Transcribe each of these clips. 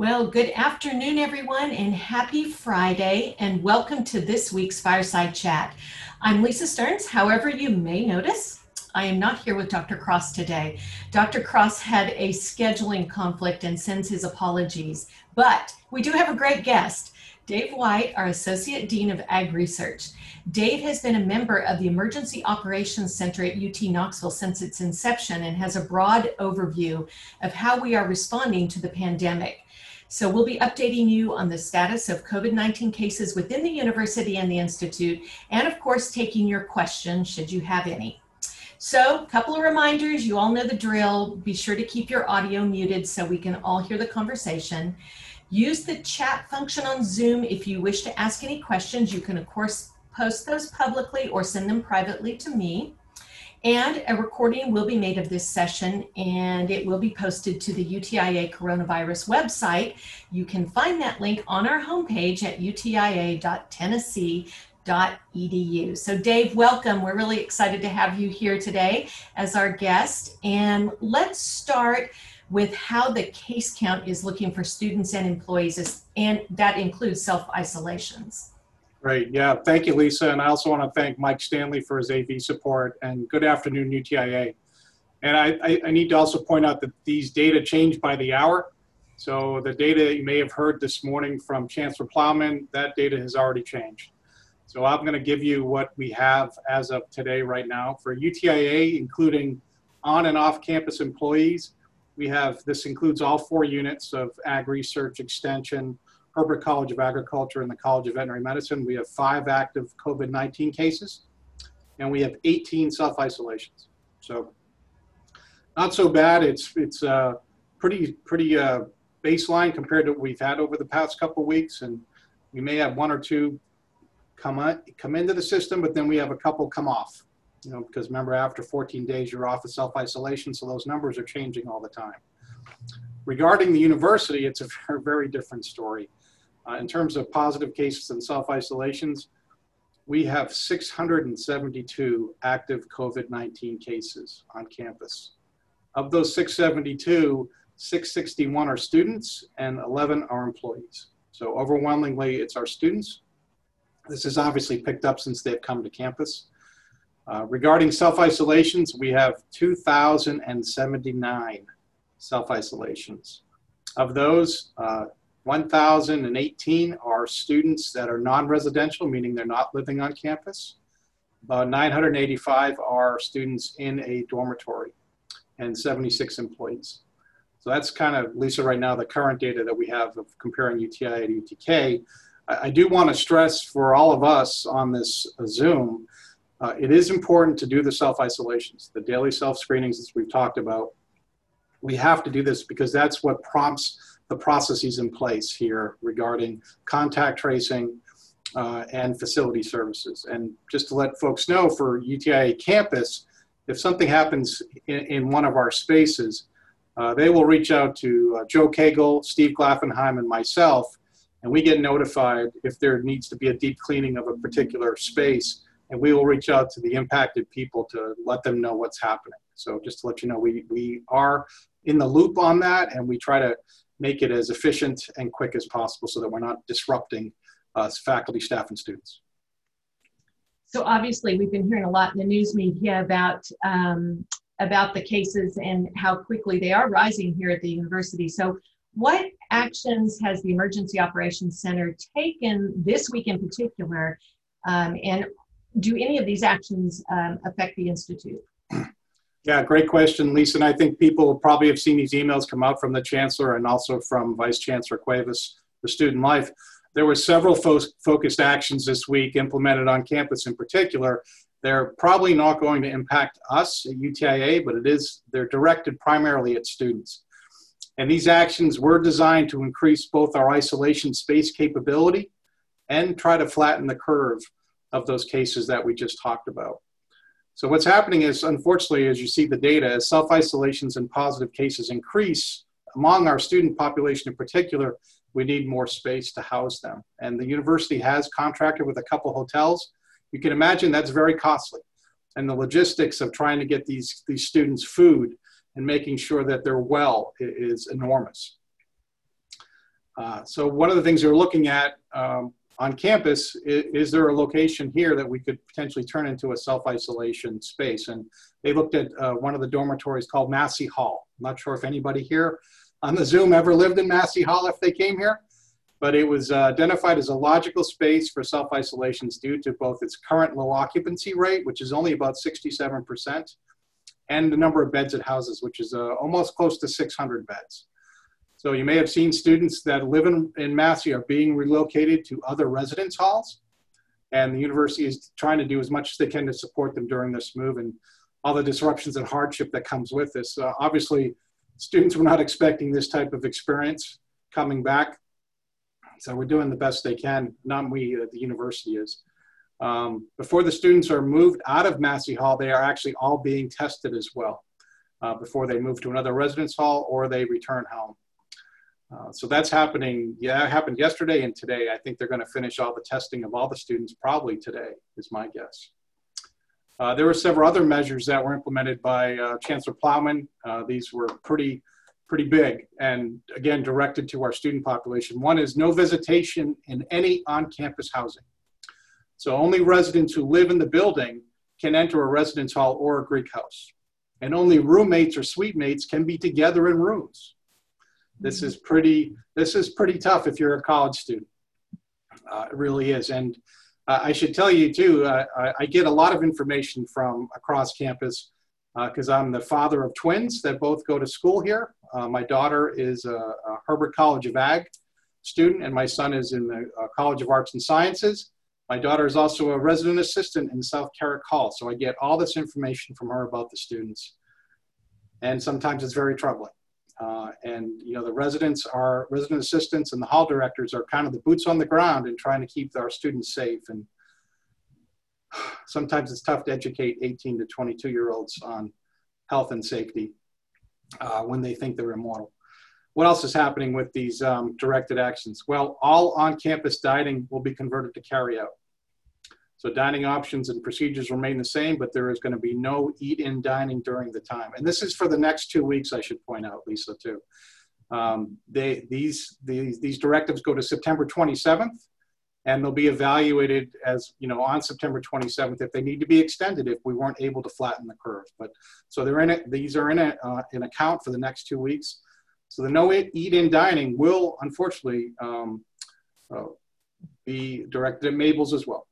Well, good afternoon, everyone, and happy Friday, and welcome to this week's Fireside Chat. I'm Lisa Stearns. However, you may notice, I am not here with Dr. Cross today. Dr. Cross had a scheduling conflict and sends his apologies, but we do have a great guest. Dave White, our Associate Dean of Ag Research. Dave has been a member of the Emergency Operations Center at UT Knoxville since its inception and has a broad overview of how we are responding to the pandemic. So we'll be updating you on the status of COVID-19 cases within the university and the institute, and of course, taking your questions should you have any. So a couple of reminders, you all know the drill. Be sure to keep your audio muted so we can all hear the conversation. Use the chat function on Zoom if you wish to ask any questions. You can of course post those publicly or send them privately to me. And a recording will be made of this session and it will be posted to the UTIA coronavirus website. You can find that link on our homepage at utia.tennessee.edu. So, Dave, welcome. We're really excited to have you here today as our guest. And let's start with how the case count is looking for students and employees, and that includes self isolations. Great. Yeah. Thank you, Lisa. And I also want to thank Mike Stanley for his AV support. And good afternoon, UTIA. And I, I, I, need to also point out that these data change by the hour. So the data that you may have heard this morning from Chancellor Plowman, that data has already changed. So I'm going to give you what we have as of today, right now. For UTIA, including on and off campus employees, we have this includes all four units of ag research, extension, Herbert College of Agriculture and the College of Veterinary Medicine, we have five active COVID-19 cases, and we have 18 self-isolations. So not so bad. It's it's uh, pretty pretty uh, baseline compared to what we've had over the past couple weeks, and we may have one or two come come into the system, but then we have a couple come off. You know, because remember, after 14 days, you're off of self-isolation, so those numbers are changing all the time. Regarding the university, it's a very different story. Uh, in terms of positive cases and self-isolations, we have 672 active COVID-19 cases on campus. Of those 672, 661 are students and 11 are employees. So overwhelmingly, it's our students. This is obviously picked up since they've come to campus. Uh, regarding self-isolations, we have 2,079 self-isolations. Of those, uh, 1,018 are students that are non-residential, meaning they're not living on campus. About 985 are students in a dormitory and 76 employees. So that's kind of, Lisa, right now, the current data that we have of comparing UTI to UTK. I, I do want to stress for all of us on this uh, Zoom, uh, it is important to do the self-isolations, the daily self-screenings as we've talked about. We have to do this because that's what prompts the processes in place here regarding contact tracing uh, and facility services. And just to let folks know for UTIA campus, if something happens in, in one of our spaces, uh, they will reach out to uh, Joe Cagle, Steve Glaffenheim, and myself, and we get notified if there needs to be a deep cleaning of a particular space, and we will reach out to the impacted people to let them know what's happening. So just to let you know, we, we are in the loop on that, and we try to make it as efficient and quick as possible so that we're not disrupting uh, faculty, staff, and students. So obviously, we've been hearing a lot in the news media about um, about the cases and how quickly they are rising here at the university. So, what actions has the Emergency Operations Center taken this week in particular, um, and do any of these actions um, affect the institute? Yeah, great question, Lisa. And I think people probably have seen these emails come out from the chancellor and also from Vice Chancellor Cuevas for student life. There were several fo focused actions this week implemented on campus in particular. They're probably not going to impact us at UTIA, but it is, they're directed primarily at students. And these actions were designed to increase both our isolation space capability and try to flatten the curve of those cases that we just talked about. So what's happening is, unfortunately, as you see the data, as self-isolations and positive cases increase among our student population in particular, we need more space to house them. And the university has contracted with a couple hotels. You can imagine that's very costly. And the logistics of trying to get these, these students food and making sure that they're well is enormous. Uh, so one of the things they're looking at um, on campus is, there a location here that we could potentially turn into a self-isolation space? And they looked at uh, one of the dormitories called Massey Hall. I'm not sure if anybody here on the Zoom ever lived in Massey Hall if they came here, but it was uh, identified as a logical space for self-isolations due to both its current low occupancy rate, which is only about 67%, and the number of beds it houses, which is uh, almost close to 600 beds. So you may have seen students that live in, in Massey are being relocated to other residence halls. And the university is trying to do as much as they can to support them during this move and all the disruptions and hardship that comes with this. Uh, obviously, students were not expecting this type of experience coming back. So we're doing the best they can, not we, uh, the university is. Um, before the students are moved out of Massey Hall, they are actually all being tested as well uh, before they move to another residence hall or they return home. Uh, so that's happening. Yeah, it happened yesterday and today. I think they're going to finish all the testing of all the students probably today, is my guess. Uh, there were several other measures that were implemented by uh, Chancellor Plowman. Uh, these were pretty, pretty big and again directed to our student population. One is no visitation in any on-campus housing. So only residents who live in the building can enter a residence hall or a Greek house. And only roommates or suite mates can be together in rooms. This is pretty. This is pretty tough if you're a college student. Uh, it really is, and uh, I should tell you too. Uh, I, I, get a lot of information from across campus because uh, I'm the father of twins that both go to school here. Uh, my daughter is a, a, Herbert College of Ag student, and my son is in the uh, College of Arts and Sciences. My daughter is also a resident assistant in South Carrick Hall, so I get all this information from her about the students, and sometimes it's very troubling. Uh, and you know the residents are resident assistants and the hall directors are kind of the boots on the ground in trying to keep our students safe. And sometimes it's tough to educate 18 to 22 year olds on health and safety uh, when they think they're immortal. What else is happening with these um, directed actions? Well all on-campus dining will be converted to carry out so dining options and procedures remain the same, but there is going to be no eat-in dining during the time. And this is for the next two weeks, I should point out, Lisa, too. Um, they, these, these, these directives go to September 27th, and they'll be evaluated as, you know, on September 27th if they need to be extended if we weren't able to flatten the curve. But so they're in it, these are in a, uh, an account for the next two weeks. So the no eat-in dining will, unfortunately, um, uh, be directed at Mabel's as well.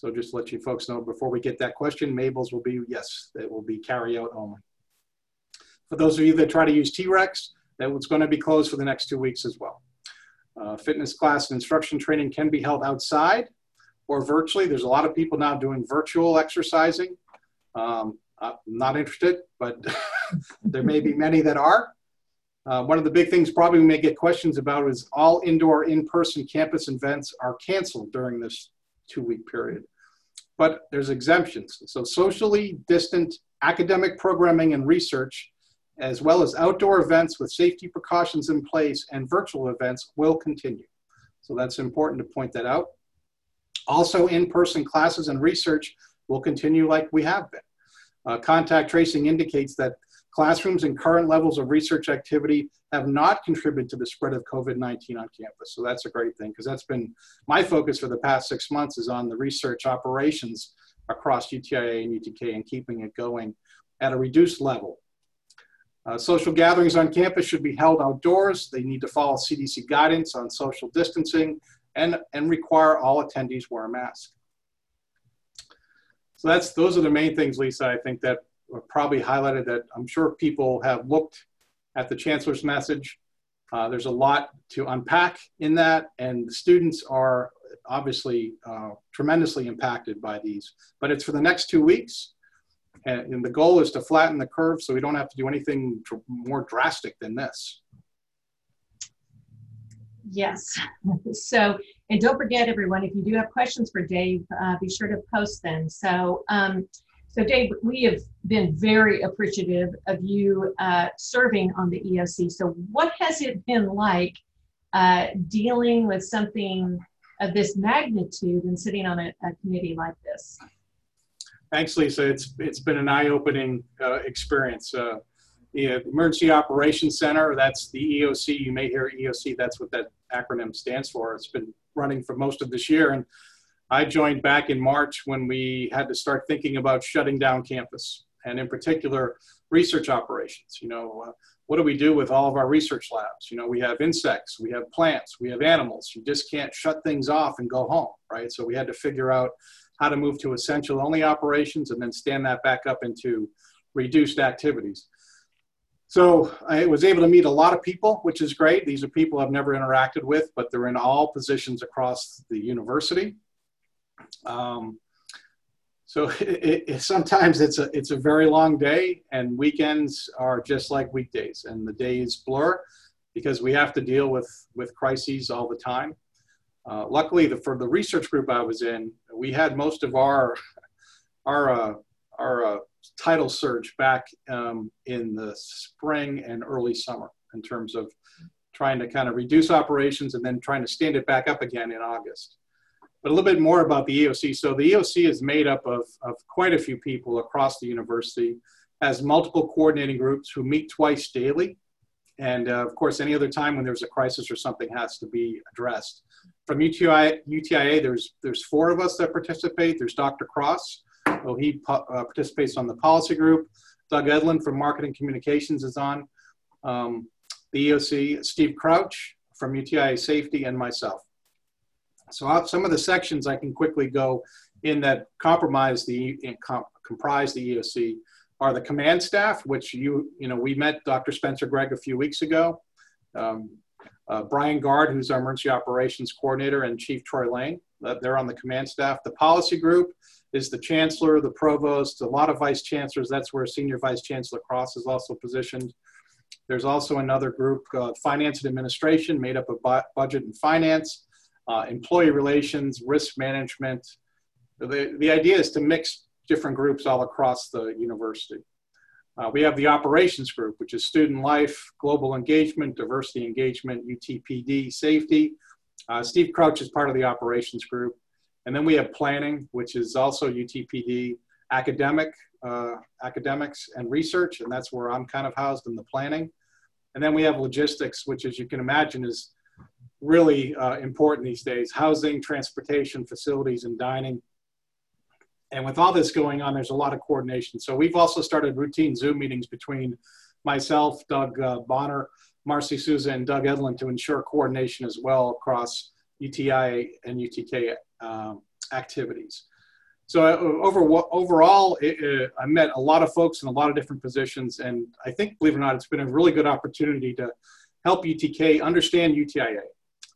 So just let you folks know before we get that question, Mabel's will be, yes, it will be carry out only. For those of you that try to use T-Rex, that was going to be closed for the next two weeks as well. Uh, fitness class and instruction training can be held outside or virtually. There's a lot of people now doing virtual exercising. Um, I'm not interested, but there may be many that are. Uh, one of the big things probably we may get questions about is all indoor in-person campus events are canceled during this two-week period but there's exemptions. So socially distant academic programming and research, as well as outdoor events with safety precautions in place and virtual events will continue. So that's important to point that out. Also, in-person classes and research will continue like we have been. Uh, contact tracing indicates that classrooms and current levels of research activity have not contributed to the spread of COVID-19 on campus. So that's a great thing because that's been my focus for the past six months is on the research operations across UTIA and UTK and keeping it going at a reduced level. Uh, social gatherings on campus should be held outdoors. They need to follow CDC guidance on social distancing and, and require all attendees wear a mask. So that's those are the main things, Lisa, I think that probably highlighted that I'm sure people have looked at the chancellor's message. Uh, there's a lot to unpack in that, and the students are obviously uh, tremendously impacted by these. But it's for the next two weeks, and, and, the goal is to flatten the curve so we don't have to do anything more drastic than this. Yes. So, and don't forget, everyone, if you do have questions for Dave, uh, be sure to post them. So, um, so, Dave, we have been very appreciative of you uh, serving on the EOC. So, what has it been like uh, dealing with something of this magnitude and sitting on a, a committee like this? Thanks, Lisa. It's it's been an eye-opening uh, experience. Uh, the Emergency Operations Center, that's the EOC. You may hear EOC, that's what that acronym stands for. It's been running for most of this year. And I joined back in March when we had to start thinking about shutting down campus and in particular research operations. You know, uh, what do we do with all of our research labs? You know, we have insects, we have plants, we have animals. You just can't shut things off and go home, right? So we had to figure out how to move to essential only operations and then stand that back up into reduced activities. So I was able to meet a lot of people, which is great. These are people I've never interacted with, but they're in all positions across the university. Um, so it, it, sometimes it's a it's a very long day, and weekends are just like weekdays, and the days blur because we have to deal with with crises all the time. Uh, luckily, the, for the research group I was in, we had most of our our uh, our uh, title surge back um, in the spring and early summer in terms of trying to kind of reduce operations and then trying to stand it back up again in August. But a little bit more about the EOC. So the EOC is made up of, of quite a few people across the university, has multiple coordinating groups who meet twice daily. And uh, of course, any other time when there's a crisis or something has to be addressed. From UTI, UTIA, there's, there's four of us that participate. There's Dr. Cross, who he uh, participates on the policy group. Doug Edlin from Marketing Communications is on um, the EOC. Steve Crouch from UTIA Safety and myself. So some of the sections I can quickly go in that compromise the com, comprise the EOC are the command staff, which you you know we met Dr. Spencer Gregg a few weeks ago. Um, uh, Brian Guard, who's our emergency operations coordinator, and Chief Troy Lane. Uh, they're on the command staff. The policy group is the chancellor, the provost, a lot of vice chancellors. That's where senior vice chancellor Cross is also positioned. There's also another group, uh, finance and administration, made up of bu budget and finance uh, employee relations, risk management. The, the idea is to mix different groups all across the university. Uh, we have the operations group, which is student life, global engagement, diversity engagement, UTPD, safety. Uh, Steve Crouch is part of the operations group. And then we have planning, which is also UTPD, academic, uh, academics and research, and that's where I'm kind of housed in the planning. And then we have logistics, which as you can imagine is really uh, important these days housing, transportation, facilities, and dining. And with all this going on, there's a lot of coordination. So we've also started routine Zoom meetings between myself, Doug uh, Bonner, Marcy Souza, and Doug Edlin to ensure coordination as well across UTI and UTK um, activities. So uh, over, overall, it, I met a lot of folks in a lot of different positions, and I think, believe it or not, it's been a really good opportunity to help UTK understand UTIA,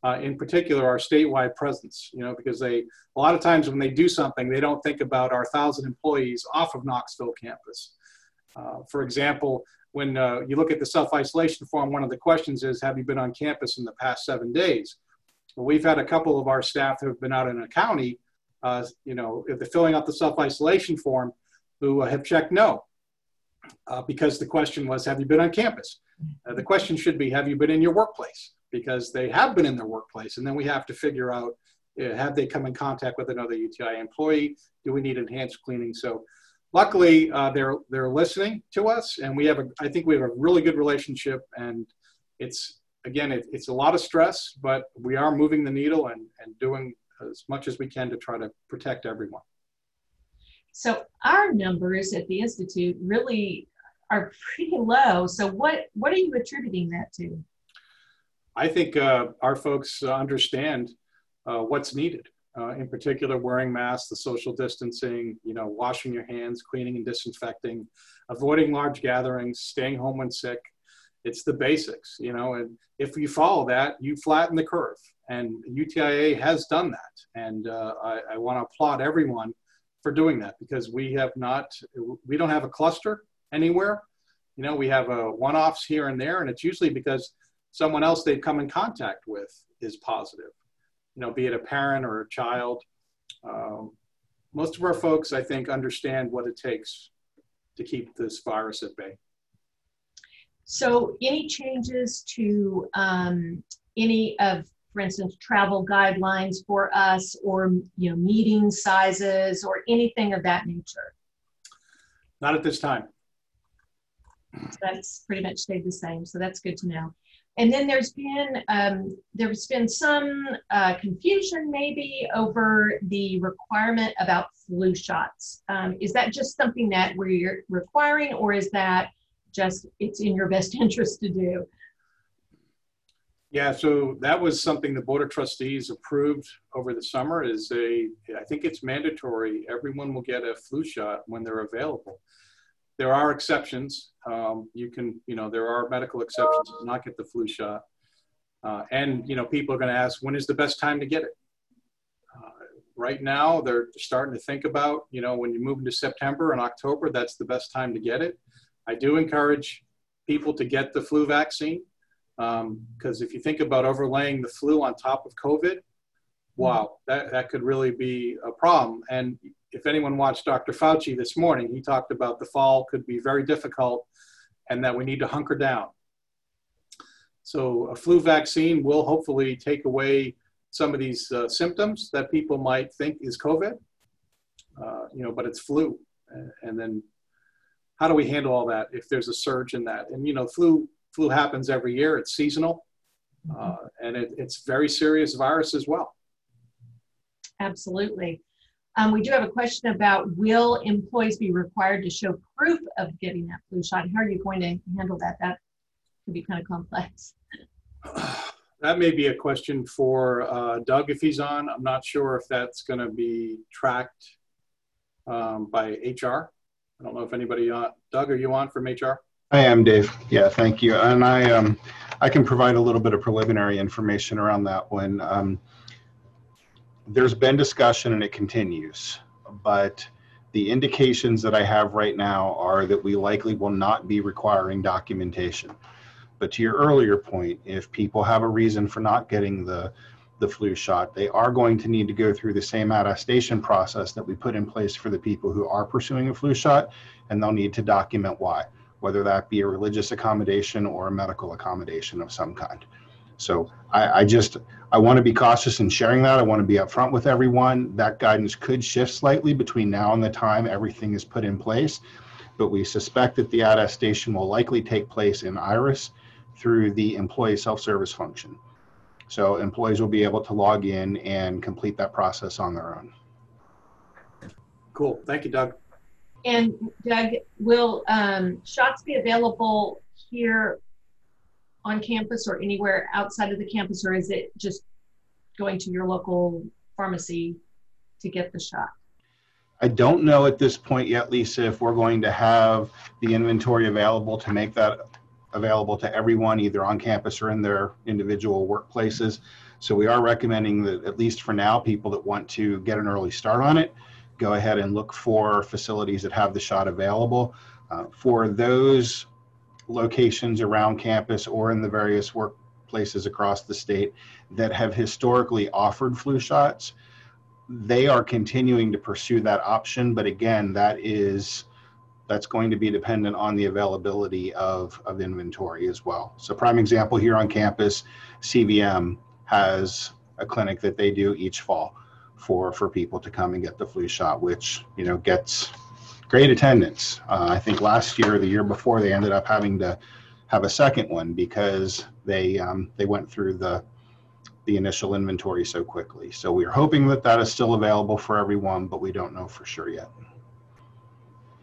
uh, in particular our statewide presence, you know, because they, a lot of times when they do something, they don't think about our thousand employees off of Knoxville campus. Uh, for example, when uh, you look at the self-isolation form, one of the questions is, have you been on campus in the past seven days? Well, we've had a couple of our staff who have been out in a county, uh, you know, if they're filling out the self-isolation form, who have checked no, uh, because the question was, have you been on campus? Uh, the question should be, have you been in your workplace? Because they have been in their workplace. And then we have to figure out, uh, have they come in contact with another UTI employee? Do we need enhanced cleaning? So luckily uh, they're, they're listening to us and we have a, I think we have a really good relationship and it's, again, it, it's a lot of stress, but we are moving the needle and, and doing as much as we can to try to protect everyone. So our numbers at the Institute really are pretty low. So what, what are you attributing that to? I think uh, our folks understand uh, what's needed. Uh, in particular, wearing masks, the social distancing, you know, washing your hands, cleaning and disinfecting, avoiding large gatherings, staying home when sick. It's the basics, you know, and if you follow that, you flatten the curve. And UTIA has done that. And uh, I, I want to applaud everyone for doing that because we have not, we don't have a cluster anywhere. You know, we have uh, one-offs here and there, and it's usually because someone else they've come in contact with is positive, you know, be it a parent or a child. Um, most of our folks, I think, understand what it takes to keep this virus at bay. So, any changes to um, any of, for instance, travel guidelines for us, or you know, meeting sizes, or anything of that nature? Not at this time. So that's pretty much stayed the same. So that's good to know. And then there's been um, there's been some uh, confusion maybe over the requirement about flu shots. Um, is that just something that we're requiring, or is that just it's in your best interest to do? Yeah, so that was something the Board of Trustees approved over the summer is a, I think it's mandatory. Everyone will get a flu shot when they're available. There are exceptions. Um, you can, you know, there are medical exceptions to not get the flu shot. Uh, and, you know, people are going to ask, when is the best time to get it? Uh, right now, they're starting to think about, you know, when you move into September and October, that's the best time to get it. I do encourage people to get the flu vaccine because um, if you think about overlaying the flu on top of COVID, wow, that, that could really be a problem. And if anyone watched Dr. Fauci this morning, he talked about the fall could be very difficult and that we need to hunker down. So a flu vaccine will hopefully take away some of these uh, symptoms that people might think is COVID, uh, you know, but it's flu. And then how do we handle all that if there's a surge in that? And, you know, flu, flu happens every year. It's seasonal. Uh, and it, it's very serious virus as well. Absolutely. Um, we do have a question about will employees be required to show proof of getting that flu shot? How are you going to handle that? That could be kind of complex. That may be a question for uh, Doug if he's on. I'm not sure if that's going to be tracked um, by HR. I don't know if anybody on. Doug, are you on from HR? I am, Dave. Yeah, thank you. And I, um, I can provide a little bit of preliminary information around that one. Um, there's been discussion and it continues, but the indications that I have right now are that we likely will not be requiring documentation. But to your earlier point, if people have a reason for not getting the the flu shot, they are going to need to go through the same attestation process that we put in place for the people who are pursuing a flu shot, and they'll need to document why, whether that be a religious accommodation or a medical accommodation of some kind. So I, I just I want to be cautious in sharing that. I want to be upfront with everyone. That guidance could shift slightly between now and the time everything is put in place, but we suspect that the attestation will likely take place in IRIS through the employee self-service function. So employees will be able to log in and complete that process on their own. Cool. Thank you, Doug. And Doug, will um, shots be available here on campus or anywhere outside of the campus, or is it just going to your local pharmacy to get the shot? I don't know at this point yet, Lisa, if we're going to have the inventory available to make that available to everyone, either on campus or in their individual workplaces. So we are recommending that, at least for now, people that want to get an early start on it, go ahead and look for facilities that have the shot available. Uh, for those locations around campus or in the various workplaces across the state that have historically offered flu shots, they are continuing to pursue that option. But again, that is that's going to be dependent on the availability of, of inventory as well. So prime example here on campus, CVM has a clinic that they do each fall for for people to come and get the flu shot, which you know gets great attendance. Uh, I think last year, or the year before, they ended up having to have a second one because they um, they went through the the initial inventory so quickly. So we're hoping that that is still available for everyone, but we don't know for sure yet.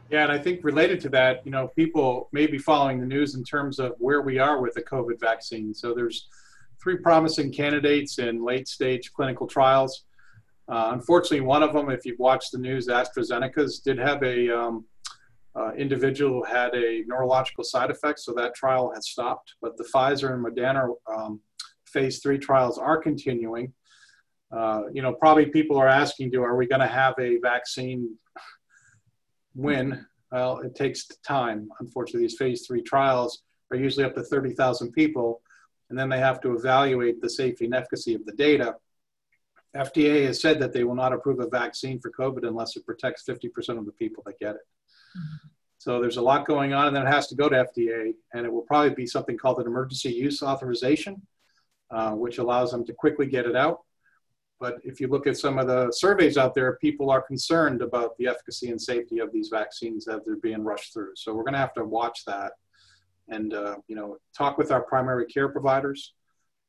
Yeah, and I think related to that, you know, people may be following the news in terms of where we are with the COVID vaccine. So there's three promising candidates in late stage clinical trials. Uh, unfortunately, one of them, if you've watched the news, AstraZeneca's did have a um, uh, individual who had a neurological side effect, so that trial has stopped. But the Pfizer and Moderna um, phase three trials are continuing. Uh, you know, probably people are asking, do are we going to have a vaccine when? Well, it takes time. Unfortunately, these phase three trials are usually up to 30,000 people, and then they have to evaluate the safety and efficacy of the data. FDA has said that they will not approve a vaccine for COVID unless it protects 50% of the people that get it. Mm-hmm. So there's a lot going on, and then it has to go to FDA, and it will probably be something called an emergency use authorization, uh, which allows them to quickly get it out. But if you look at some of the surveys out there, people are concerned about the efficacy and safety of these vaccines as they're being rushed through. So we're going to have to watch that. and uh, you know talk with our primary care providers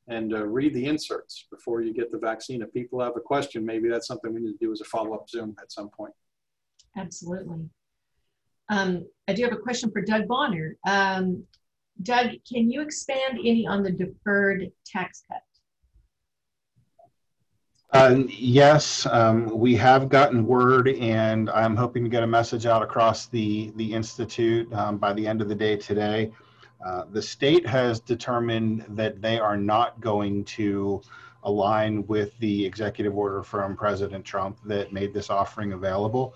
and uh, read the inserts before you get the vaccine. If people have a question, maybe that's something we need to do as a follow-up Zoom at some point. Absolutely. Um, I do have a question for Doug Bonner. Um, Doug, can you expand any on the deferred tax cut? Uh, yes, um, we have gotten word, and I'm hoping to get a message out across the the institute um, by the end of the day today. Uh, the state has determined that they are not going to align with the executive order from President Trump that made this offering available.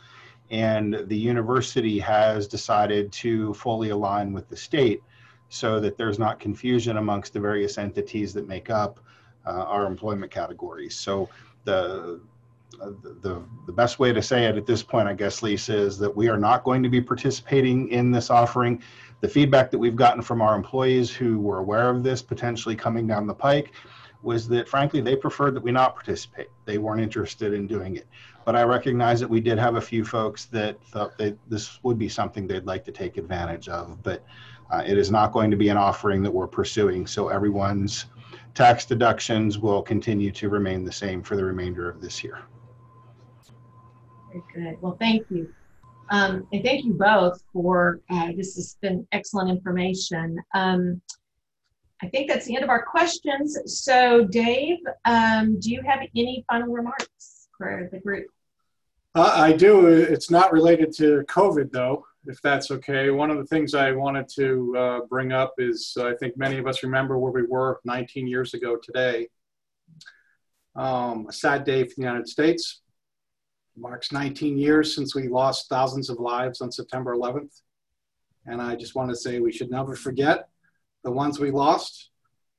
And the university has decided to fully align with the state so that there's not confusion amongst the various entities that make up uh, our employment categories. So the, the, the best way to say it at this point, I guess, Lisa, is that we are not going to be participating in this offering. The feedback that we've gotten from our employees who were aware of this potentially coming down the pike was that, frankly, they preferred that we not participate. They weren't interested in doing it. But I recognize that we did have a few folks that thought that this would be something they'd like to take advantage of. But uh, it is not going to be an offering that we're pursuing. So everyone's tax deductions will continue to remain the same for the remainder of this year. Very good. Well, thank you. Um, and thank you both for uh, this has been excellent information. Um, I think that's the end of our questions. So, Dave, um, do you have any final remarks for the group? Uh, I do. It's not related to COVID, though, if that's okay. One of the things I wanted to uh, bring up is I think many of us remember where we were 19 years ago today. Um, a sad day for the United States marks 19 years since we lost thousands of lives on September 11th. And I just want to say we should never forget the ones we lost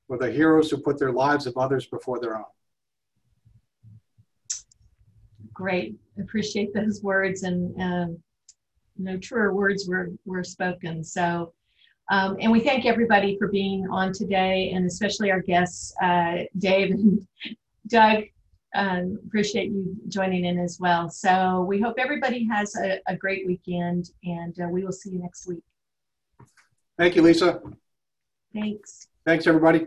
were the heroes who put their lives of others before their own. Great. Appreciate those words and um, no truer words were, were spoken. So, um, and we thank everybody for being on today and especially our guests, uh, Dave and Doug um, appreciate you joining in as well. So we hope everybody has a, a great weekend and uh, we will see you next week. Thank you, Lisa. Thanks. Thanks, everybody.